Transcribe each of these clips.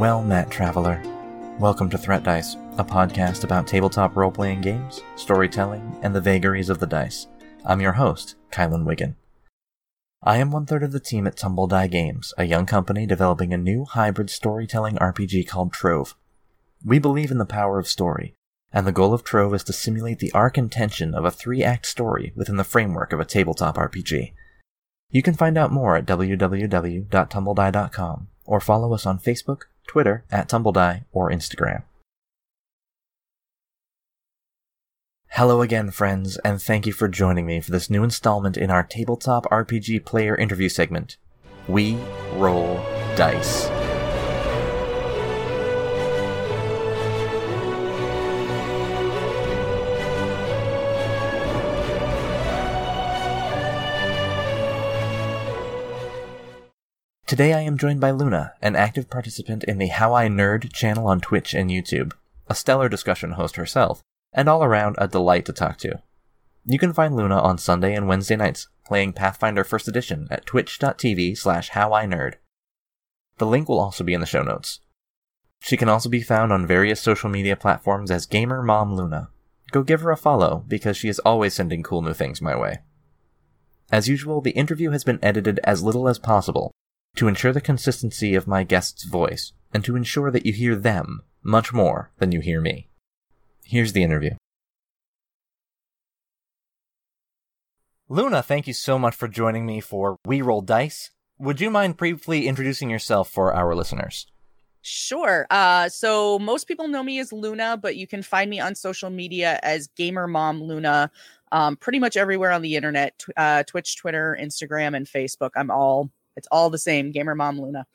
Well met, traveler. Welcome to Threat Dice, a podcast about tabletop role playing games, storytelling, and the vagaries of the dice. I'm your host, Kylan Wiggin. I am one third of the team at Tumble Die Games, a young company developing a new hybrid storytelling RPG called Trove. We believe in the power of story, and the goal of Trove is to simulate the arc and tension of a three act story within the framework of a tabletop RPG. You can find out more at www.tumbledie.com or follow us on Facebook, Twitter at Tumbledie, or Instagram. Hello again, friends, and thank you for joining me for this new installment in our tabletop RPG player interview segment. We roll dice. Today I am joined by Luna, an active participant in the How I Nerd channel on Twitch and YouTube, a stellar discussion host herself, and all around a delight to talk to. You can find Luna on Sunday and Wednesday nights, playing Pathfinder First Edition at twitch.tv slash howinerd. The link will also be in the show notes. She can also be found on various social media platforms as Gamer Mom Luna. Go give her a follow, because she is always sending cool new things my way. As usual, the interview has been edited as little as possible, to ensure the consistency of my guest's voice, and to ensure that you hear them much more than you hear me. Here's the interview. Luna, thank you so much for joining me for We Roll Dice. Would you mind briefly introducing yourself for our listeners? Sure. Uh, so most people know me as Luna, but you can find me on social media as Gamer Mom Luna. Um, pretty much everywhere on the internet, uh, Twitch, Twitter, Instagram, and Facebook. I'm all it's all the same. Gamer Mom Luna.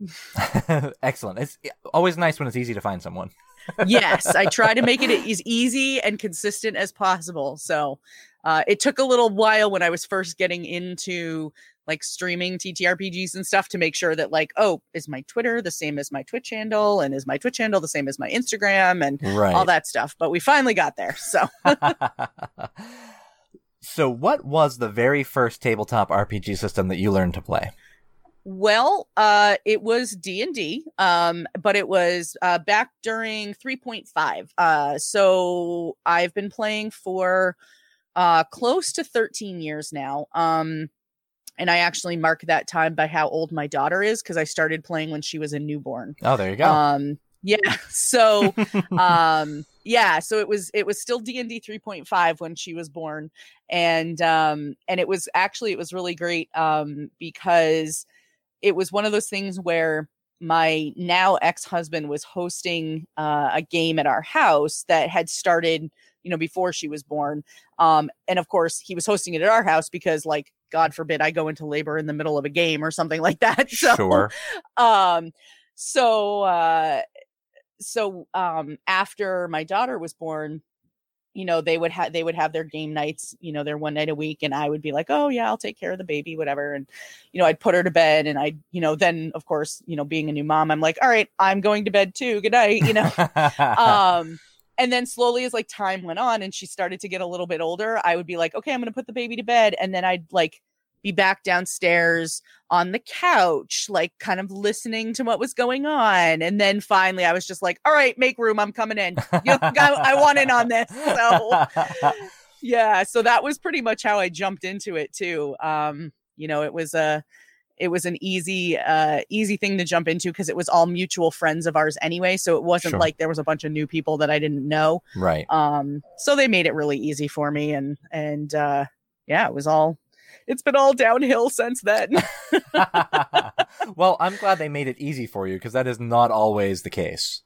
Excellent. It's always nice when it's easy to find someone. yes, I try to make it as easy and consistent as possible. So uh, it took a little while when I was first getting into like streaming TTRPGs and stuff to make sure that like, oh, is my Twitter the same as my Twitch handle, and is my Twitch handle the same as my Instagram, and right. all that stuff. But we finally got there. So. so, what was the very first tabletop RPG system that you learned to play? Well, uh, it was D and D, um, but it was uh, back during 3.5. Uh, so I've been playing for uh, close to 13 years now. Um, and I actually mark that time by how old my daughter is because I started playing when she was a newborn. Oh, there you go. Um, yeah. So, um, yeah. So it was it was still D and D 3.5 when she was born, and um, and it was actually it was really great um, because it was one of those things where my now ex-husband was hosting uh, a game at our house that had started you know before she was born um, and of course he was hosting it at our house because like god forbid i go into labor in the middle of a game or something like that so sure. um so uh so um after my daughter was born you know they would have they would have their game nights you know their one night a week and i would be like oh yeah i'll take care of the baby whatever and you know i'd put her to bed and i you know then of course you know being a new mom i'm like all right i'm going to bed too good night you know? Um and then slowly as like time went on and she started to get a little bit older i would be like okay i'm going to put the baby to bed and then i'd like be back downstairs on the couch, like kind of listening to what was going on. And then finally, I was just like, all right, make room. I'm coming in. You know, I, I want in on this. So, yeah. So that was pretty much how I jumped into it, too. Um, you know, it was a, it was an easy uh easy thing to jump into because it was all mutual friends of ours anyway so it wasn't Sure. like there was a bunch of new people that i didn't know right. um so they made it really easy for me and and uh yeah it was all it's been all downhill since then well, I'm glad they made it easy for you because that is not always the case.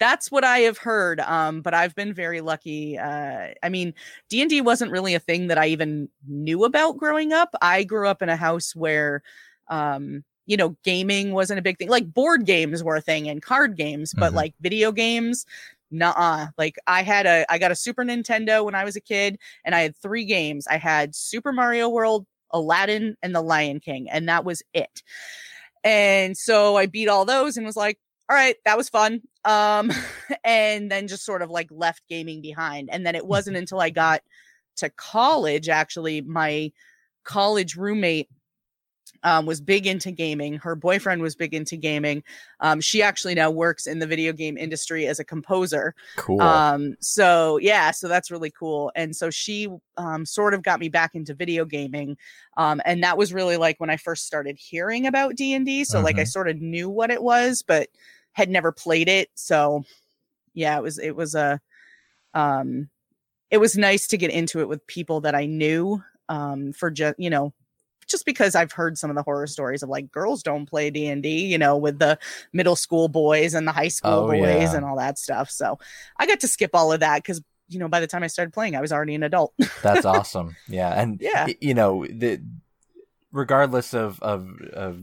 that's what i have heard um but i've been very lucky uh i mean d&d wasn't really a thing that i even knew about growing up i grew up in a house where um you know gaming wasn't a big thing like board games were a thing and card games but Mhm. like video games nah like i had a i got a super nintendo when i was a kid and i had three games. I had super mario world aladdin and the lion king and that was it. And so i beat all those and was like all right that was fun. Um and then just sort of like left gaming behind. And then it wasn't until i got to college actually my college roommate um, was big into gaming. Her boyfriend was big into gaming. Um, she actually now works in the video game industry as a composer. Cool. Um, so yeah, so that's really cool. And so she um, sort of got me back into video gaming, um, and that was really like when I first started hearing about D and D. So like I Mhm. sort of knew what it was, but had never played it. So yeah, it was it was a um, it was nice to get into it with people that I knew um, for just you know just because I've heard some of the horror stories of like girls don't play D and D, you know, with the middle school boys and the high school Oh, boys yeah. and all that stuff. So I got to skip all of that because you know by the time I started playing, I was already an adult. That's awesome. Yeah, and Yeah. you know, the regardless of of of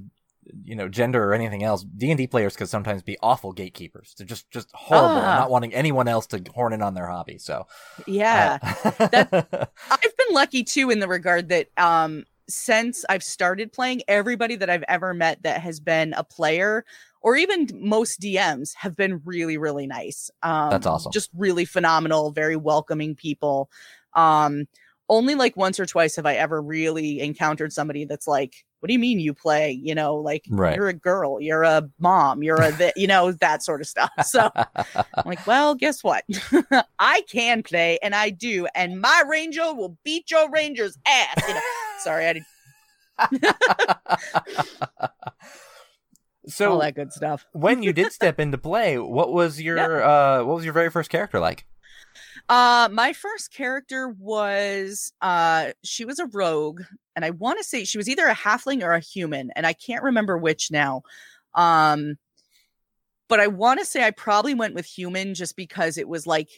you know gender or anything else, D and D players could sometimes be awful gatekeepers. They're just just horrible, Ah. not wanting anyone else to horn in on their hobby. So yeah. uh, I've been lucky too in the regard that um since I've started playing, everybody that I've ever met that has been a player or even most DMs have been really, really nice. Um That's awesome. Just really phenomenal, very welcoming people. Um only like once or twice have I ever really encountered somebody that's like, what do you mean you play? You know, like Right. you're a girl, you're a mom, you're a, thi- you know, that sort of stuff. So I'm like, well, guess what? I can play and I do, and my ranger will beat your ranger's ass. You know, sorry, I didn't. so all that good stuff. when you did step into play, what was your uh what was your very first character like? Uh, my first character was uh, she was a rogue, and I want to say she was either a halfling or a human, and I can't remember which now. Um, but I want to say I probably went with human just because it was like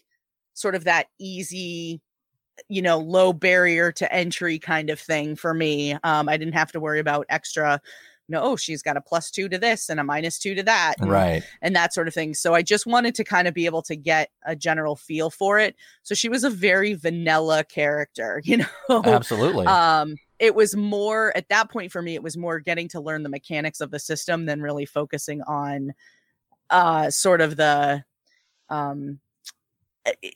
sort of that easy you know low barrier to entry kind of thing for me um i didn't have to worry about extra no oh she's got a plus two to this and a minus two to that and, Right. and that sort of thing so i just wanted to kind of be able to get a general feel for it so she was a very vanilla character you know Absolutely. um it was more at that point for me it was more getting to learn the mechanics of the system than really focusing on uh sort of the um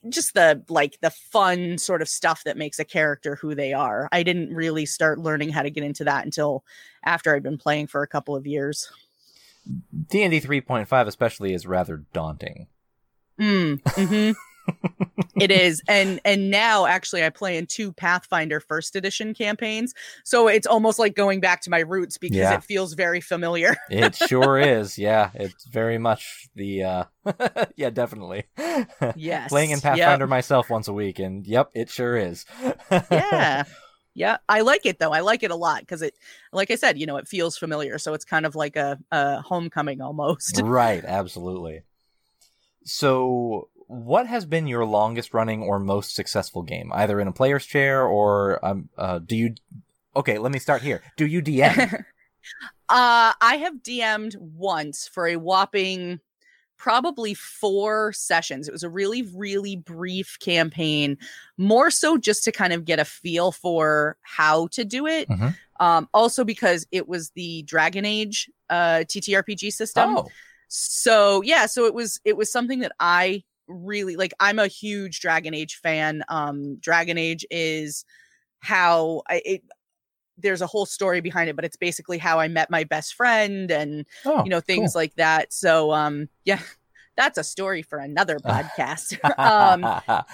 just the like the fun sort of stuff that makes a character who they are i didn't really start learning how to get into that until after i'd been playing for a couple of years D&D 3.5 especially is rather daunting. Mm, mhm. It is and and now actually i play in two pathfinder first edition campaigns so it's almost like going back to my roots because Yeah. it feels very familiar It sure is. Yeah, it's very much the uh yeah, definitely. yes Playing in Yep. Pathfinder myself once a week and yep, it sure is. yeah yeah i like it though i like it a lot because it like i said you know it feels familiar so it's kind of like a, a homecoming almost right, absolutely. So, what has been your longest running or most successful game, either in a player's chair or um uh do you Okay, let me start here. Do you DM? Uh, I have DM'd once for a whopping probably four sessions. It was a really, really brief campaign, more so just to kind of get a feel for how to do it. Mhm. Um, also because it was the Dragon Age uh, TTRPG system. oh, So yeah, so it was it was something that I really like. I'm a huge Dragon Age fan. Um, Dragon Age is how I it. There's a whole story behind it, but it's basically how I met my best friend and oh, you know things like that. So um, yeah, that's a story for another podcast. um,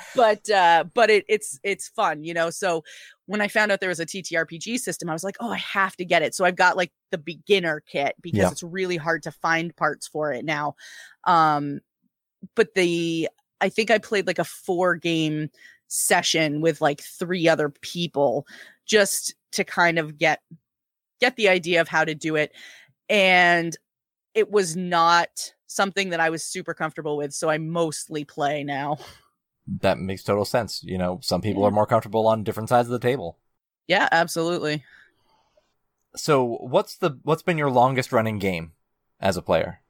but uh but it it's it's fun you know so when i found out there was a ttrpg system i was like oh i have to get it so i've got like the beginner kit because Yeah. it's really hard to find parts for it now um but the i think i played like a four game session with like three other people just to kind of get get the idea of how to do it and it was not something that i was super comfortable with so i mostly play now that makes total sense. You know, some people Yeah. are more comfortable on different sides of the table. Yeah, absolutely. So, what's the what's been your longest running game as a player?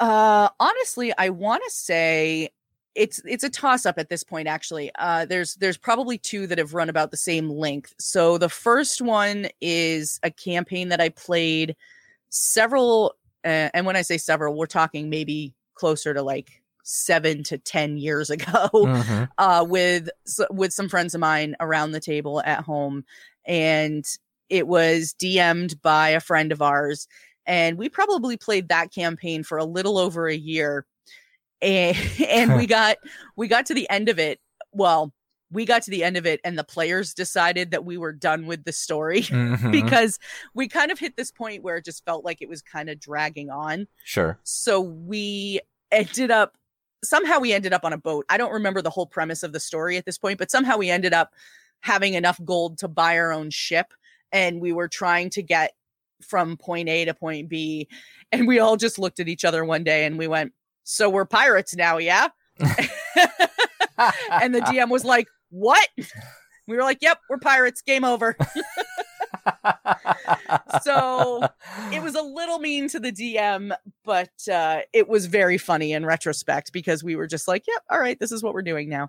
Uh honestly, I want to say it's it's a toss up at this point actually. Uh there's there's probably two that have run about the same length. So the first one is a campaign that I played several uh, and when I say several, we're talking maybe closer to like 7 to 10 years ago. Mhm. uh, with with some friends of mine around the table at home, and it was DM'd by a friend of ours, and we probably played that campaign for a little over a year. And, and we got we got to the end of it. Well, we got to the end of it and the players decided that we were done with the story Mhm. because we kind of hit this point where it just felt like it was kind of dragging on. sure. So we ended up somehow we ended up on a boat. I don't remember the whole premise of the story at this point, but somehow we ended up having enough gold to buy our own ship and we were trying to get from point A to point B and we all just looked at each other one day and we went, "So we're pirates now, yeah?" and the DM was like, "What?" We were like, "Yep, we're pirates. Game over." So, it was a little mean to the DM, but uh, it was very funny in retrospect because we were just like, "Yep, all right, this is what we're doing now."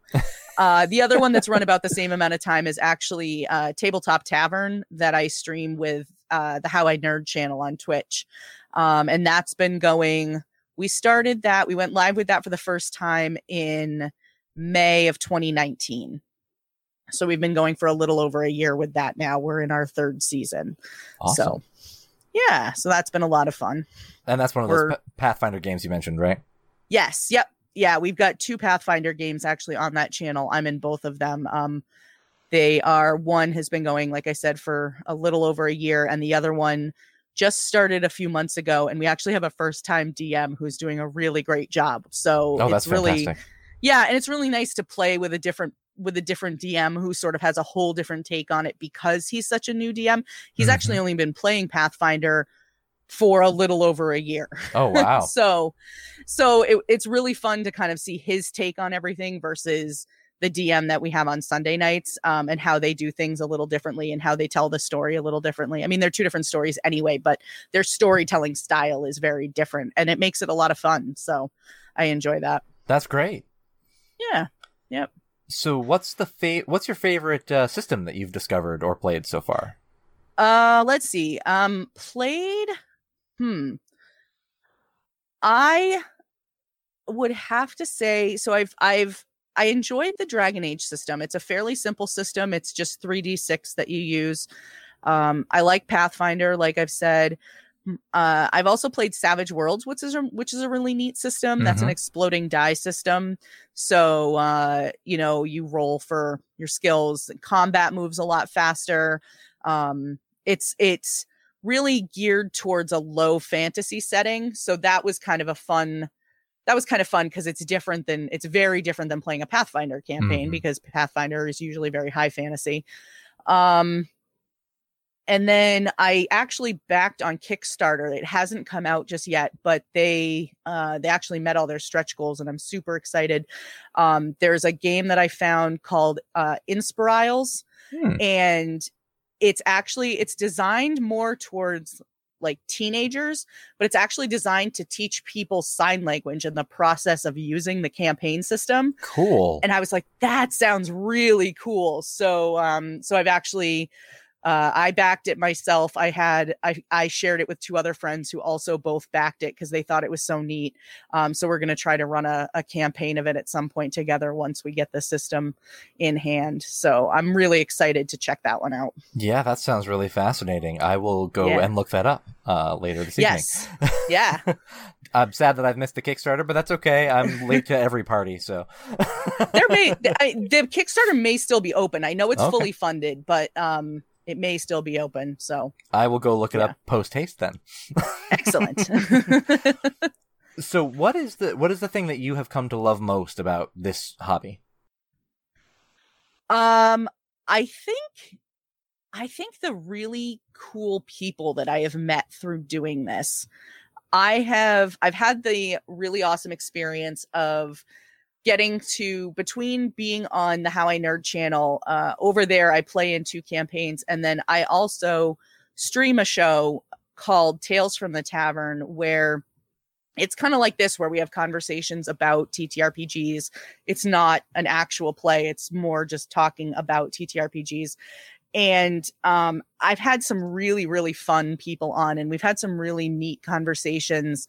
Uh, the other one that's run about the same amount of time is actually uh, Tabletop Tavern that I stream with uh, the How I Nerd channel on Twitch, um, and that's been going. We started that. We went live with that for the first time in May of 2019. So we've been going for a little over a year with that now. We're in our third season. awesome. So, yeah, so that's been a lot of fun. and that's one of those we're- Pa- Pathfinder games you mentioned, right? Yes, yep. Yeah, we've got two Pathfinder games actually on that channel. I'm in both of them. Um they are one has been going like I said for a little over a year and the other one just started a few months ago and we actually have a first time DM who's doing a really great job. So Oh, it's really fantastic. yeah, and it's really nice to play with a different with a different DM who sort of has a whole different take on it because he's such a new DM. He's Mhm. actually only been playing Pathfinder for a little over a year. Oh wow. so so it, it's really fun to kind of see his take on everything versus the DM that we have on Sunday nights um, and how they do things a little differently and how they tell the story a little differently. I mean, they're two different stories anyway, but their storytelling style is very different and it makes it a lot of fun. So I enjoy that. That's great. Yeah. Yep. So, what's the fa- What's your favorite uh, system that you've discovered or played so far? Uh let's see. Um played hmm. I would have to say so I've I've I enjoyed the Dragon Age system. It's a fairly simple system. It's just 3d6 that you use. Um I like Pathfinder like I've said. Uh I've also played Savage Worlds which is a, which is a really neat system. That's an Mhm. exploding die system. So uh you know, you roll for your skills. Combat moves a lot faster. Um it's it's really geared towards a low fantasy setting so that was kind of a fun that was kind of fun because it's different than it's very different than playing a pathfinder campaign Mhm. because pathfinder is usually very high fantasy um and then i actually backed on kickstarter it hasn't come out just yet but they uh they actually met all their stretch goals and i'm super excited um there's a game that i found called uh Inspirisles Hmm. and it's actually it's designed more towards like teenagers but it's actually designed to teach people sign language and the process of using the campaign system Cool. and i was like that sounds really cool so um so i've actually uh, I backed it myself. I had I I shared it with two other friends who also both backed it because they thought it was so neat. Um, so we're going to try to run a, a campaign of it at some point together once we get the system in hand. So I'm really excited to check that one out. yeah, that sounds really fascinating. I will go Yeah. and look that up uh, later this evening. Yes, yeah, I'm sad that I've missed the Kickstarter, but that's okay. I'm late to every party, so there may I, the Kickstarter may still be open. I know it's Okay. fully funded, but um, it may still be open. So I will go look it Yeah. up post haste then. excellent. So, what is the what is the thing that you have come to love most about this hobby? Um, I think I think the really cool people that I have met through doing this. I have I've had the really awesome experience of getting to between being on the How I Nerd channel uh over there I play in two campaigns and then I also stream a show called Tales from the Tavern where it's kind of like this where we have conversations about TTRPGs it's not an actual play it's more just talking about ttrpgs and um, i've had some really really fun people on and we've had some really neat conversations.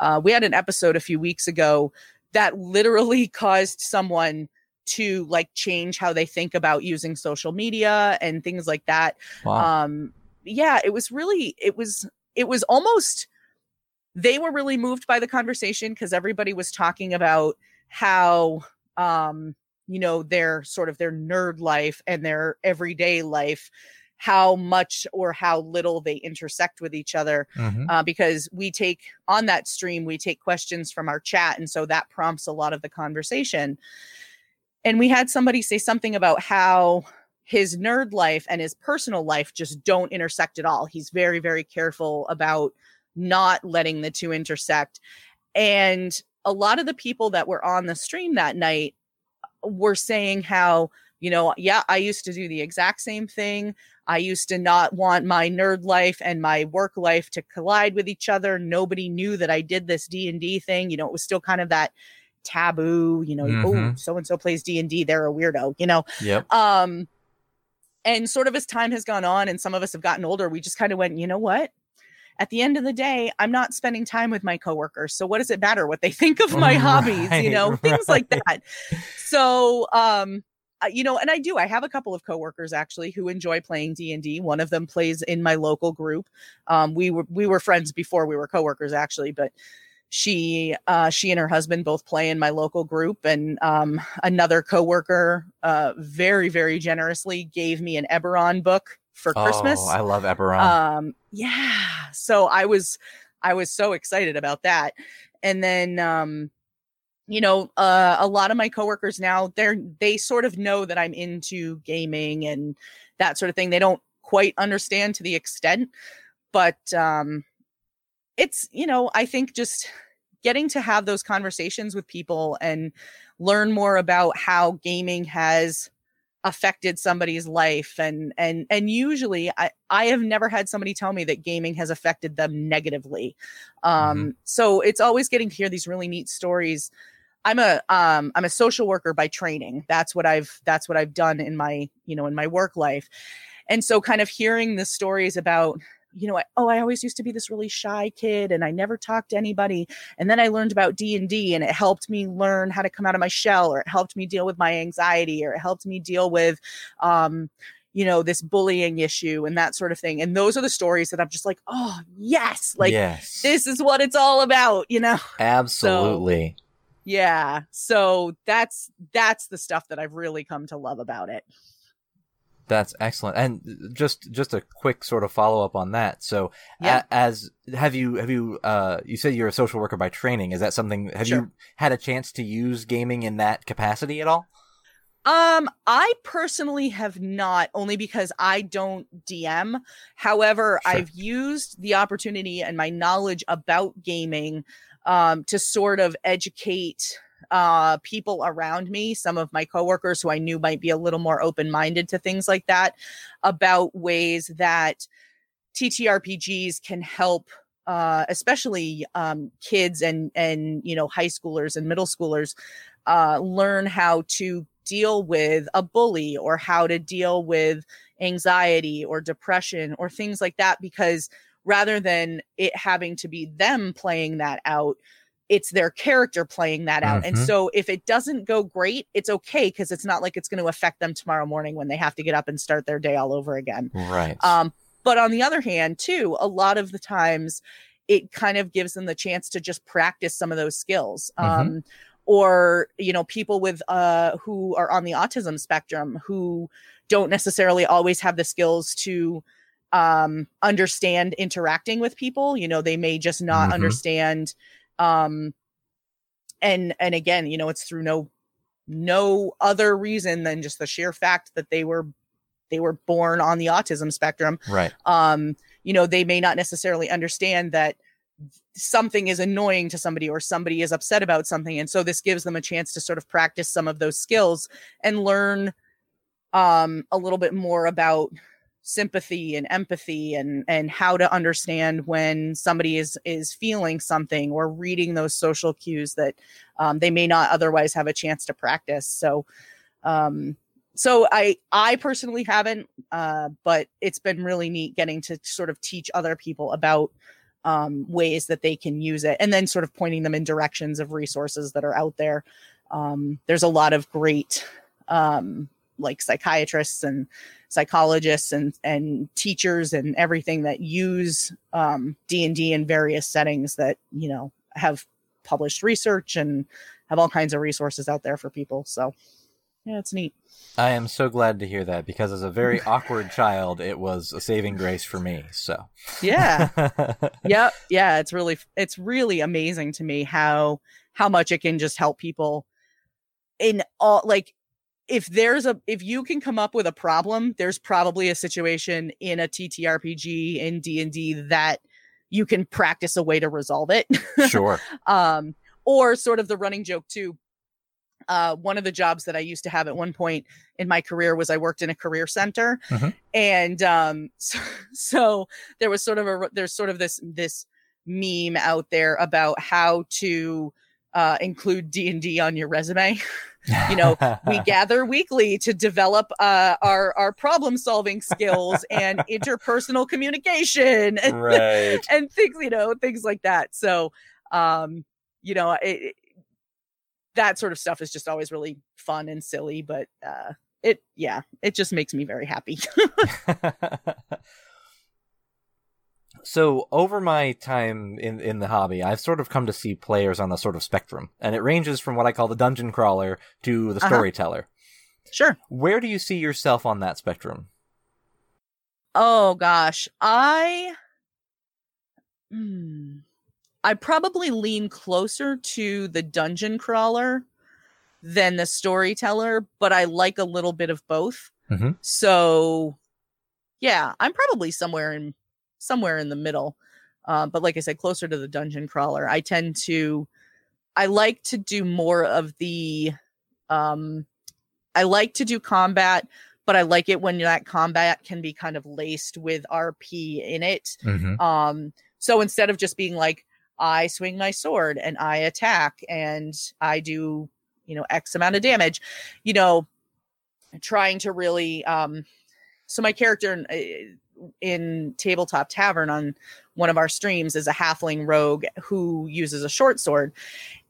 Uh, we had an episode a few weeks ago that literally caused someone to like change how they think about using social media and things like that Wow. um yeah, it was really it was it was almost they were really moved by the conversation because everybody was talking about how um you know their sort of their nerd life and their everyday life how much or how little they intersect with each other Mm-hmm. uh, because we take on that stream we take questions from our chat and so that prompts a lot of the conversation. And we had somebody say something about how his nerd life and his personal life just don't intersect at all. He's very very careful about not letting the two intersect. And a lot of the people that were on the stream that night were saying how you know yeah i used to do the exact same thing i used to not want my nerd life and my work life to collide with each other. Nobody knew that i did this d&d thing. You know it was still kind of that taboo you know oh Mhm. so and so plays d&d they're a weirdo you know? Yep. um and sort of as time has gone on and some of us have gotten older we just kind of went you know what? At the end of the day i'm not spending time with my coworkers so what does it matter what they think of my hobbies you know? Right, things like that. So um uh, you know and i do i have a couple of coworkers actually who enjoy playing d&d one of them plays in my local group um we were we were friends before we were coworkers actually but she uh she and her husband both play in my local group and um another coworker uh very very generously gave me an eberron book for christmas Oh, I love Eberron. um yeah so i was i was so excited about that and then um you know uh a lot of my coworkers now they're they sort of know that i'm into gaming and that sort of thing. They don't quite understand to the extent but um it's you know i think just getting to have those conversations with people and learn more about how gaming has affected somebody's life and and and usually i i have never had somebody tell me that gaming has affected them negatively. Um so it's always getting to hear these really neat stories i'm a um i'm a social worker by training. That's what i've that's what i've done in my you know in my work life. And so kind of hearing the stories about you know I- oh i always used to be this really shy kid and i never talked to anybody. And then i learned about d&d and it helped me learn how to come out of my shell or it helped me deal with my anxiety or it helped me deal with um you know this bullying issue and that sort of thing. And those are the stories that i'm just like oh yes like yes. this is what it's all about you know? Absolutely. Yeah so that's that's the stuff that i've really come to love about it That's excellent. And just just a quick sort of follow up on that. So, Yeah. a- as have you have you uh you said you're a social worker by training? Is that something have Sure. you had a chance to use gaming in that capacity at all? Um, I personally have not, only because I don't DM. However, Sure. I've used the opportunity and my knowledge about gaming um, to sort of educate uh, people around me, some of my coworkers who I knew might be a little more open minded to things like that, about ways that TTRPGs can help. Uh, especially um, kids and and you know high schoolers and middle schoolers uh, learn how to deal with a bully or how to deal with anxiety or depression or things like that because rather than it having to be them playing that out it's their character playing that out and Mhm. so if it doesn't go great it's okay because it's not like it's going to affect them tomorrow morning when they have to get up and start their day all over again Right. um, but on the other hand, too, a lot of the times it kind of gives them the chance to just practice some of those skills. Mhm. Um, or you know, people with uh who are on the autism spectrum who don't necessarily always have the skills to um understand interacting with people you know they may just not Mhm. understand um and and again you know it's through no no other reason than just the sheer fact that they were they were born on the autism spectrum right. um you know they may not necessarily understand that something is annoying to somebody or somebody is upset about something and so this gives them a chance to sort of practice some of those skills and learn um a little bit more about sympathy and empathy and and how to understand when somebody is is feeling something or reading those social cues that um, they may not otherwise have a chance to practice. So um so i i personally haven't uh but it's been really neat getting to sort of teach other people about um ways that they can use it and then sort of pointing them in directions of resources that are out there. Um there's a lot of great um like psychiatrists and psychologists and and teachers and everything that use um, d&d in various settings that you know have published research and have all kinds of resources out there for people so yeah it's neat I am so glad to hear that because as a very awkward child, it was a saving grace for me. So yeah, yep, yeah. It's really it's really amazing to me how how much it can just help people in all like if there's a if you can come up with a problem, there's probably a situation in a TTRPG in D and D that you can practice a way to resolve it. Sure. um, or sort of the running joke too uh, one of the jobs that I used to have at one point in my career was I worked in a career center, Mhm. and um, so, so there was sort of a there's sort of this this meme out there about how to uh, include D and D on your resume. you know, we gather weekly to develop uh, our our problem solving skills and interpersonal communication and, right. and things you know things like that. So um, you know it, it- that sort of stuff is just always really fun and silly, but uh, it yeah it just makes me very happy. So over my time in in the hobby, I've sort of come to see players on a sort of spectrum, and it ranges from what I call the dungeon crawler to the Uh-huh. storyteller. sure. Where do you see yourself on that spectrum? Oh gosh, I Hmm. I probably lean closer to the dungeon crawler than the storyteller, but I like a little bit of both. Mhm. So yeah, I'm probably somewhere in somewhere in the middle. Uh, but like I said, closer to the dungeon crawler. I tend to I like to do more of the um I like to do combat, but I like it when that combat can be kind of laced with RP in it. Mm-hmm. Um, so instead of just being like, I swing my sword and I attack and I do, you know, X amount of damage, you know, trying to really, um, so my character in, Tabletop Tavern on one of our streams is a halfling rogue who uses a short sword,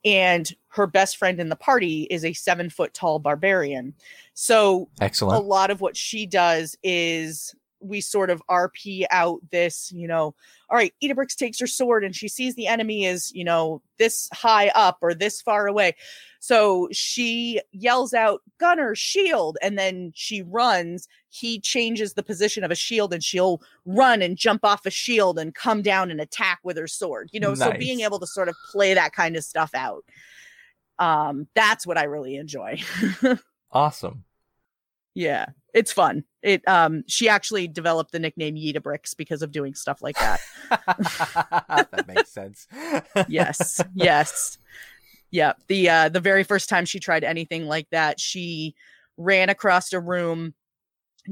and her best friend in the party is a seven foot tall barbarian. So excellent. a lot of what she does is we sort of RP out this, you know, all right, Edabrix takes her sword and she sees the enemy is, you know, this high up or this far away. So she yells out, Gunner, shield. And then she runs. He changes the position of a shield and she'll run and jump off a shield and come down and attack with her sword. You know, so being able to sort of play that kind of stuff out. Um, that's what I really enjoy. Awesome. Yeah, it's fun. It um she actually developed the nickname Yeetabricks because of doing stuff like that. that makes sense. yes. yes. Yeah. The uh the very first time she tried anything like that, she ran across a room,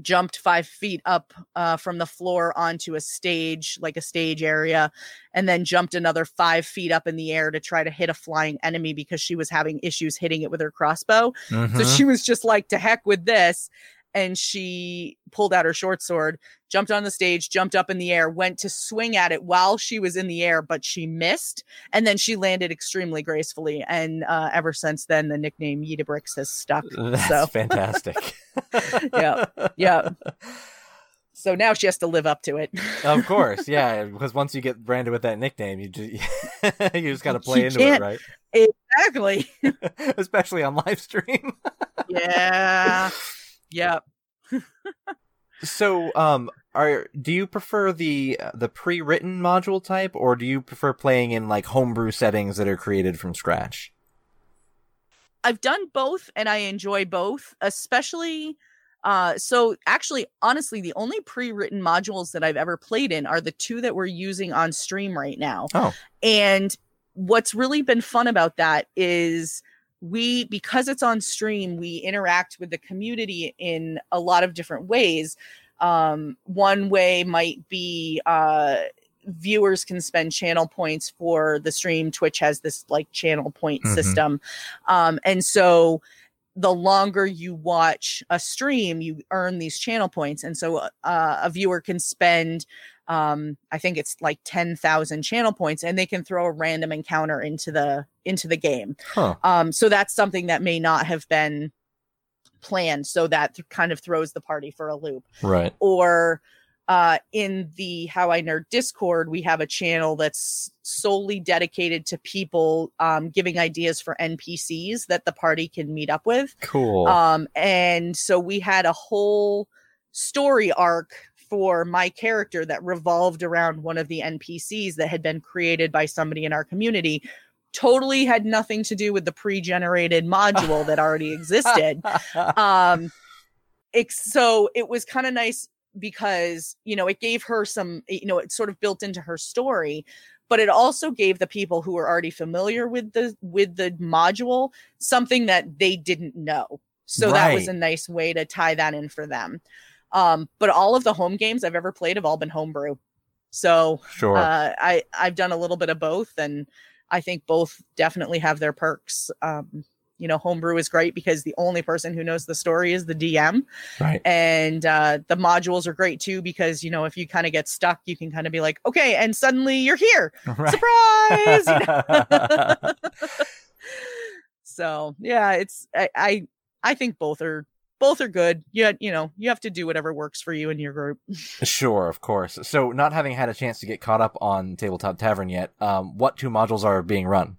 jumped five feet up uh from the floor onto a stage, like a stage area, and then jumped another five feet up in the air to try to hit a flying enemy because she was having issues hitting it with her crossbow. So Mhm. she was just like, to heck with this. And she pulled out her short sword, jumped on the stage, jumped up in the air, went to swing at it while she was in the air, but she missed. And then she landed extremely gracefully. And uh, ever since then, the nickname Yeetabricks has stuck. That's so, fantastic. Yeah, yeah. so now she has to live up to it. of course, yeah. Because once you get branded with that nickname, you just you just got to play You into it, can't- right? exactly. Especially on live stream. Yeah. Yeah. So, um, are do you prefer the the pre-written module type, or do you prefer playing in like homebrew settings that are created from scratch? I've done both and I enjoy both, especially uh so actually honestly the only pre-written modules that I've ever played in are the two that we're using on stream right now. Oh. And what's really been fun about that is we because it's on stream we interact with the community in a lot of different ways. Um one way might be uh viewers can spend channel points for the stream twitch has this like channel point Mhm. system um and so the longer you watch a stream you earn these channel points and so uh, a viewer can spend um i think it's like 10,000 channel points and they can throw a random encounter into the into the game Huh. um so that's something that may not have been planned so that th- kind of throws the party for a loop Right. or uh, in the How I Nerd Discord, we have a channel that's solely dedicated to people um, giving ideas for NPCs that the party can meet up with. Cool. Um, and so we had a whole story arc for my character that revolved around one of the NPCs that had been created by somebody in our community. Totally had nothing to do with the pre-generated module that already existed. Um it, so it was kind of nice because you know it gave her some you know it sort of built into her story but it also gave the people who were already familiar with the with the module something that they didn't know. So that was a nice way to tie that in for them um but all of the home games i've ever played have all been homebrew so sure. uh, I I've done a little bit of both, and I think both definitely have their perks. Um, you know, homebrew is great because the only person who knows the story is the DM, right. and uh, the modules are great too because you know if you kind of get stuck, you can kind of be like, okay, and suddenly you're here, Right. surprise! so yeah, it's I, I I think both are both are good. You you know you have to do whatever works for you and your group. Sure, of course. So, not having had a chance to get caught up on Tabletop Tavern yet, um, what two modules are being run?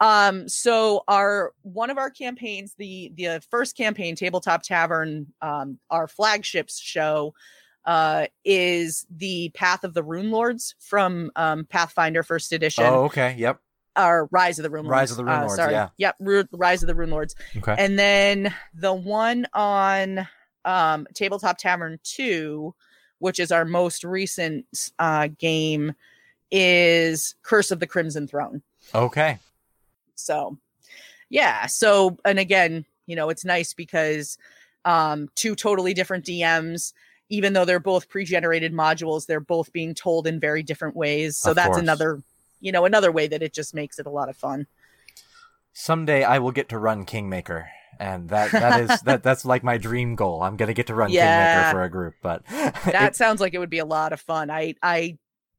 Um, so our one of our campaigns, the the first campaign, Tabletop Tavern, um, our flagships show, uh, is the Path of the Rune Lords from um, Pathfinder First Edition, Oh, okay. Yep. Or Rise of the Rune Lords. Rise of the Rune uh, Lords, sorry. yeah. Yep, Ru- Rise of the Rune Lords, Okay. and then the one on um, Tabletop Tavern Two, which is our most recent uh, game, is Curse of the Crimson Throne. okay. So, yeah. So, and again, you know, it's nice because um, two totally different DMs, even though they're both pre-generated modules, they're both being told in very different ways. So Of that's course. another, you know, another way that it just makes it a lot of fun. Someday I will get to run Kingmaker, and that that is that that's like my dream goal. I'm gonna get to run Yeah. Kingmaker for a group, but That it- sounds like it would be a lot of fun. I, I,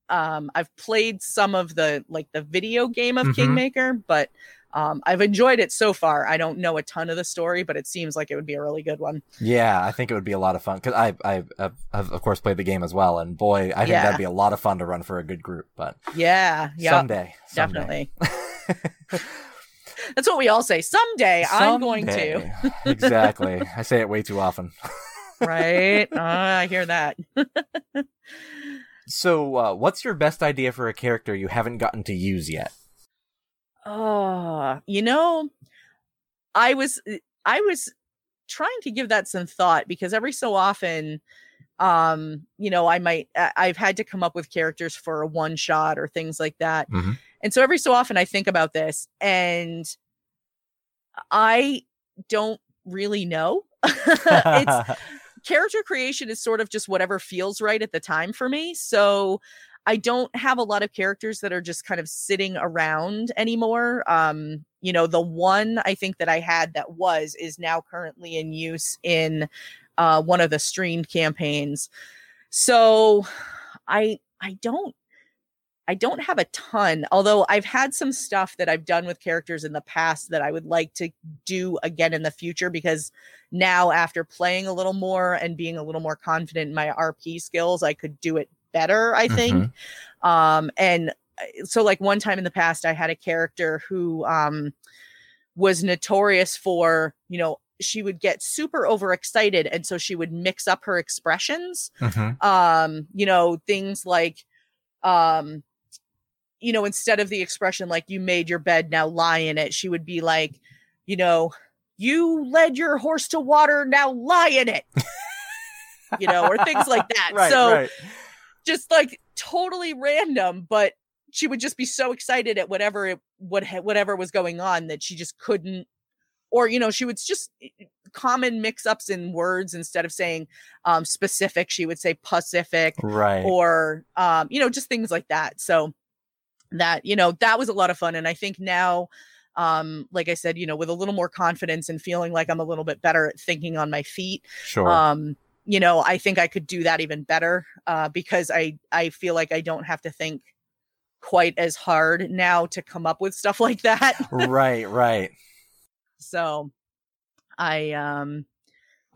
um, I've played some of the like the video game of Mhm. Kingmaker, but um, I've enjoyed it so far. I don't know a ton of the story, but it seems like it would be a really good one. yeah, I think it would be a lot of fun because I I I've, I've of course played the game as well, and boy, I think Yeah. that'd be a lot of fun to run for a good group. But Yeah, yeah. someday, someday. definitely. That's what we all say. Someday, I'm going to. Exactly. I say it way too often. Right? Uh, I hear that. So, uh, what's your best idea for a character you haven't gotten to use yet? Oh, you know, I was I was trying to give that some thought because every so often um you know i might i've had to come up with characters for a one shot or things like that Mhm. and so every so often i think about this and i don't really know it's character creation is sort of just whatever feels right at the time for me. So I don't have a lot of characters that are just kind of sitting around anymore. Um, you know, the one I think that I had that was is now currently in use in uh, one of the streamed campaigns. So I I don't I don't have a ton, although I've had some stuff that I've done with characters in the past that I would like to do again in the future because now after playing a little more and being a little more confident in my RP skills, I could do it better, I think. Um and uh, so like one time in the past I had a character who um was notorious for, you know, she would get super overexcited and so she would mix up her expressions Mhm. um you know things like um you know instead of the expression like you made your bed now lie in it she would be like you know you led your horse to water now lie in it you know or things like that Right, so right. Just like totally random but she would just be so excited at whatever it what whatever was going on that she just couldn't or you know she would just common mix-ups in words instead of saying um specific she would say pacific Right. or um you know just things like that so that you know that was a lot of fun and i think now um like i said you know with a little more confidence and feeling like i'm a little bit better at thinking on my feet sure. um you know i think i could do that even better uh because i i feel like i don't have to think quite as hard now to come up with stuff like that right, right. so i um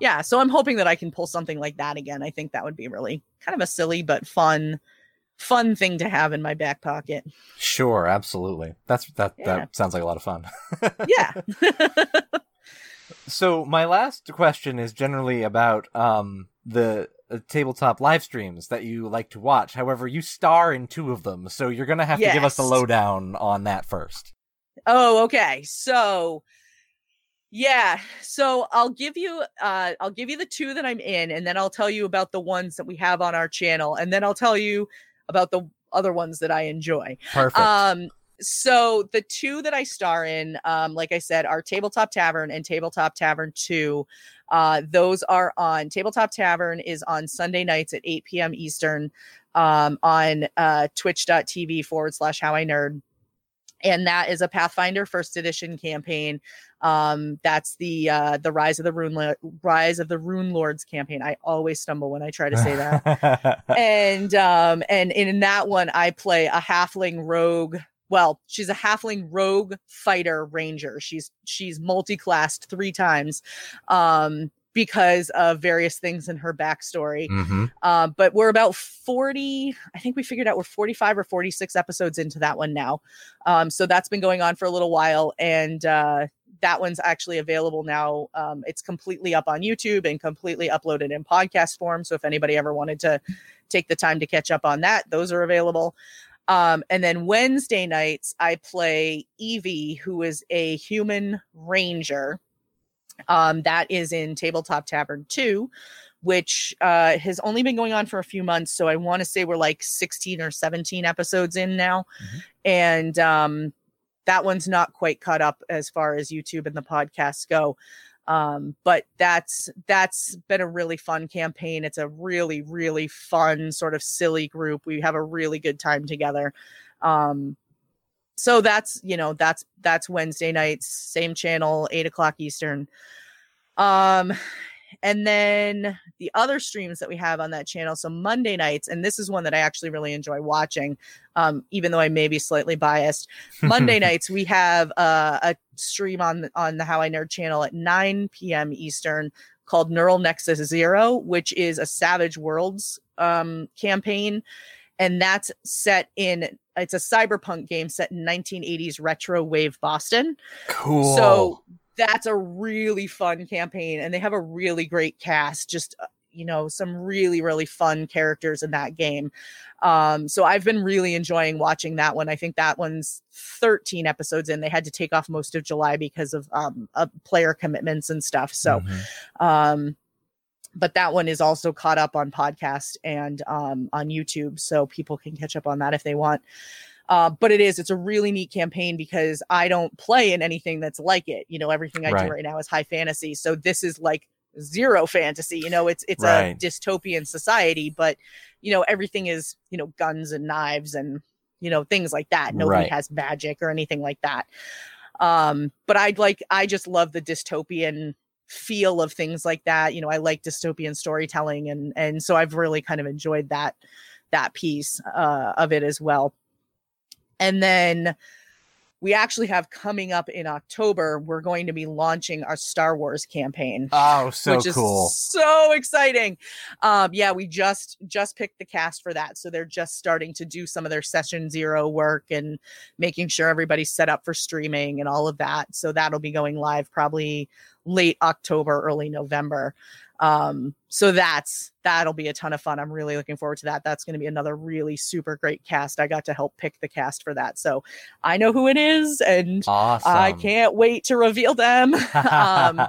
yeah, so I'm hoping that I can pull something like that again. I think that would be really kind of a silly but fun fun thing to have in my back pocket. Sure, absolutely. That's that Yeah. that sounds like a lot of fun. Yeah. so my last question is generally about um the uh, tabletop live streams that you like to watch. However, you star in two of them, so you're gonna have to give us the lowdown on that first. Oh, okay. So yeah, so I'll give you uh I'll give you the two that I'm in and then I'll tell you about the ones that we have on our channel and then I'll tell you about the other ones that I enjoy. Perfect. Um so the two that I star in um like I said are Tabletop Tavern and Tabletop Tavern 2. Uh those are on Tabletop Tavern is on Sunday nights at 8 p.m. Eastern um on uh twitch.tv forward slash how I nerd and that is a Pathfinder first edition campaign. Um, that's the uh, the Rise of the Rune Lo- Rise of the Runelords campaign. I always stumble when I try to say that. and um, and in that one, I play a halfling rogue. Well, she's a halfling rogue fighter ranger. She's she's multi-classed three times. Um, because of various things in her backstory. hmm Uh, but we're about 40, I think we figured out we're 45 or 46 episodes into that one now. Um, so that's been going on for a little while. And uh, that one's actually available now. Um, it's completely up on YouTube and completely uploaded in podcast form. So if anybody ever wanted to take the time to catch up on that, those are available. Um, and then Wednesday nights, I play Evie, who is a human ranger. Um, that is in Tabletop Tavern 2 which uh, has only been going on for a few months. So I want to say we're like 16 or 17 episodes in now. Mhm. And um, that one's not quite caught up as far as YouTube and the podcasts go. Um, but that's that's been a really fun campaign. It's a really, really fun, sort of silly group. We have a really good time together. Um, so that's you know that's that's Wednesday nights, same channel, eight o'clock Eastern. Um, and then the other streams that we have on that channel so monday nights and this is one that i actually really enjoy watching um, even though i may be slightly biased. Monday nights we have uh, a stream on on the how i nerd channel at 9 p.m eastern called neural nexus zero which is a savage worlds um, campaign. And that's set in it's a cyberpunk game set in 1980s retro wave boston. Cool. so that's a really fun campaign, and they have a really great cast. Just uh, you know, some really really fun characters in that game. Um, so I've been really enjoying watching that one. I think that one's 13 episodes in. They had to take off most of July because of um, uh, player commitments and stuff. So Mhm. um but that one is also caught up on podcast and um on youtube so people can catch up on that if they want uh, but it is it's a really neat campaign because i don't play in anything that's like it. You know everything i Right. do right. now is high fantasy. So this is like zero fantasy. You know it's it's Right. a dystopian society but you know everything is you know guns and knives and you know things like that. Nobody Right. has magic or anything like that. Um but i'd like i just love the dystopian feel of things like that. You know i like dystopian storytelling and and so i've really kind of enjoyed that that piece uh of it as well and then we actually have coming up in october we're going to be launching our star wars campaign Oh, so which is cool. so exciting. Um, yeah, we just just picked the cast for that, so they're just starting to do some of their session zero work and making sure everybody's set up for streaming and all of that. So that'll be going live probably late October, early November. Um, so that's that'll be a ton of fun. I'm really looking forward to that. That's going to be another really super great cast. I got to help pick the cast for that, so I know who it is, and Awesome. I can't wait to reveal them. um,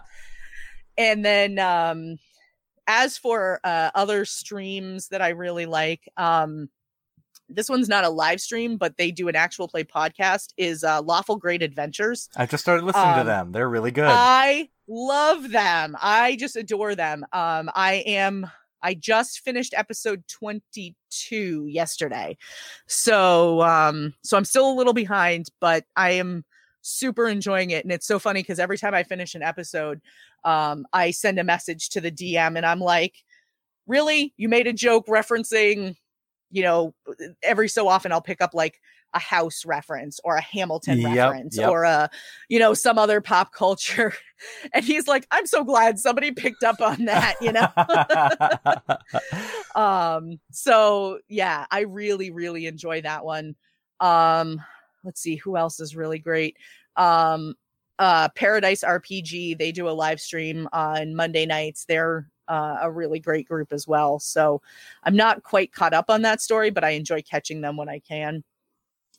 and then um as for uh other streams that i really like um this one's not a live stream but they do an actual play podcast is uh lawful great adventures. I just started listening to um, them. They're really good. i love them. I just adore them. Um i am i just finished episode 22 yesterday. So um so i'm still a little behind but i am super enjoying it. And it's so funny because every time i finish an episode um i send a message to the dm and i'm like really? You made a joke referencing you know every so often i'll pick up like a house reference or a hamilton Yep, reference yep. or a you know some other pop culture and he's like, I'm so glad somebody picked up on that, you know? um, so yeah, I really, really enjoy that one. Um, let's see who else is really great. Um, uh, Paradise RPG, they do a live stream on Monday nights. They're uh, a really great group as well. So I'm not quite caught up on that story, but I enjoy catching them when I can.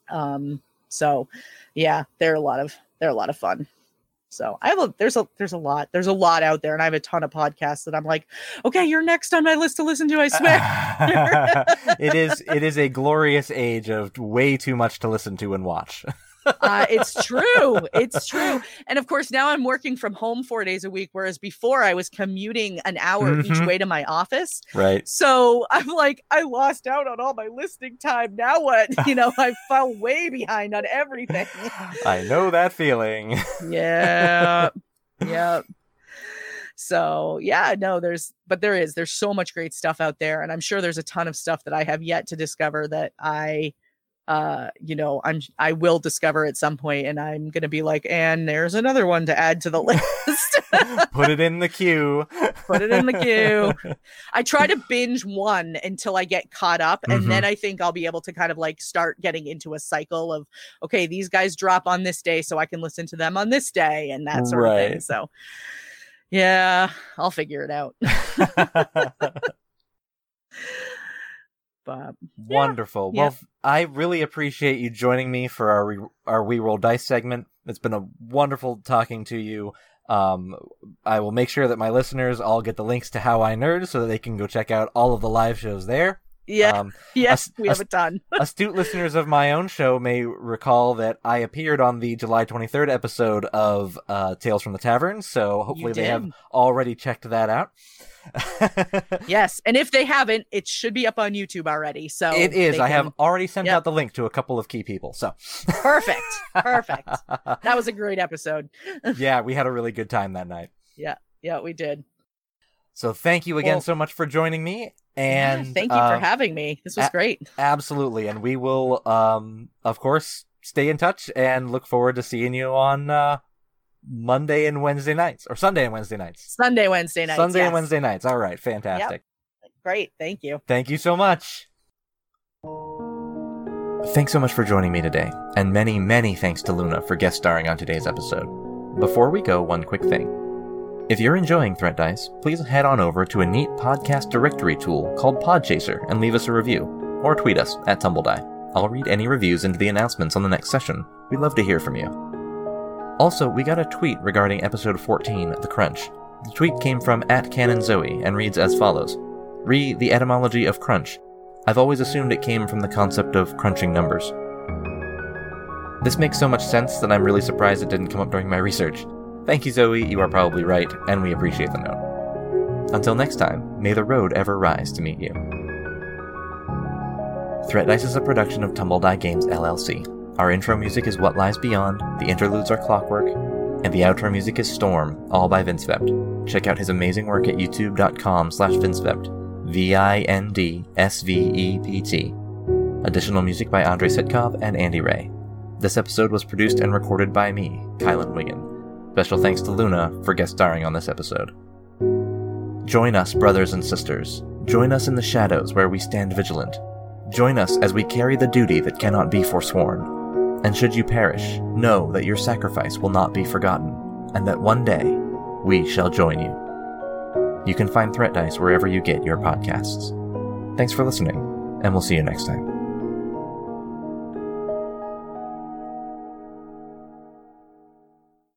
Um, so yeah, they're a lot of they're a lot of fun. So I have a there's a there's a lot there's a lot out there, and I have a ton of podcasts that I'm like, okay, you're next on my list to listen to. I swear. it is it is a glorious age of way too much to listen to and watch. Uh, it's true. It's true. And of course, now I'm working from home four days a week, whereas before I was commuting an hour mm-hmm. each way to my office. Right. So I'm like, I lost out on all my listening time. Now what? You know, I fell way behind on everything. I know that feeling. yeah. Yep. So yeah, no, there's but there is there's so much great stuff out there, and I'm sure there's a ton of stuff that I have yet to discover that I uh you know i'm i will discover at some point and i'm gonna be like and there's another one to add to the list. Put it in the queue. Put it in the queue. I try to binge one until i get caught up and mm-hmm. then i think i'll be able to kind of like start getting into a cycle of okay these guys drop on this day so i can listen to them on this day and that sort right. of thing. So yeah i'll figure it out but yeah, wonderful. Yeah. Well, I really appreciate you joining me for our re- our we roll dice segment. It's been a wonderful talking to you. Um, I will make sure that my listeners all get the links to How I Nerd so that they can go check out all of the live shows there. Yeah. Um, yes, we have a ton. astute listeners of my own show may recall that I appeared on the July 23rd episode of uh, Tales from the Tavern, so hopefully they have already checked that out. yes, and if they haven't, it should be up on YouTube already. So it is. I have already sent yep. out the link to a couple of key people. So perfect, perfect. That was a great episode. yeah, we had a really good time that night. Yeah, yeah, we did. So thank you again well, so much for joining me, and yeah, thank you uh, for having me. This was a- great. Absolutely, and we will, um, of course, stay in touch and look forward to seeing you on uh, Monday and Wednesday nights, or Sunday and Wednesday nights. Sunday, Wednesday nights. Sunday yes. and Wednesday nights. All right, fantastic. Yep. Great, thank you. Thank you so much. Thanks so much for joining me today, and many, many thanks to Luna for guest starring on today's episode. Before we go, one quick thing. If you're enjoying Threat Dice, please head on over to a neat podcast directory tool called Podchaser and leave us a review, or tweet us at Tumbledie. I'll read any reviews into the announcements on the next session. We'd love to hear from you. Also, we got a tweet regarding episode 14, The Crunch. The tweet came from at Canon Zoe and reads as follows Re the etymology of crunch. I've always assumed it came from the concept of crunching numbers. This makes so much sense that I'm really surprised it didn't come up during my research. Thank you, Zoe, you are probably right, and we appreciate the note. Until next time, may the road ever rise to meet you. Threat Dice is a production of Tumble Tumbledie Games LLC. Our intro music is What Lies Beyond, the interludes are Clockwork, and the outro music is Storm, all by Vindsvept. Check out his amazing work at youtube.com slash Vindsvept, V-I-N-D-S-V-E-P-T. Additional music by Andrei Sitkov and Andy Ray. This episode was produced and recorded by me, Kylan Wiggin. Special thanks to Luna for guest starring on this episode. Join us, brothers and sisters. Join us in the shadows where we stand vigilant. Join us as we carry the duty that cannot be forsworn. And should you perish, know that your sacrifice will not be forgotten, and that one day we shall join you. You can find Threat Dice wherever you get your podcasts. Thanks for listening, and we'll see you next time.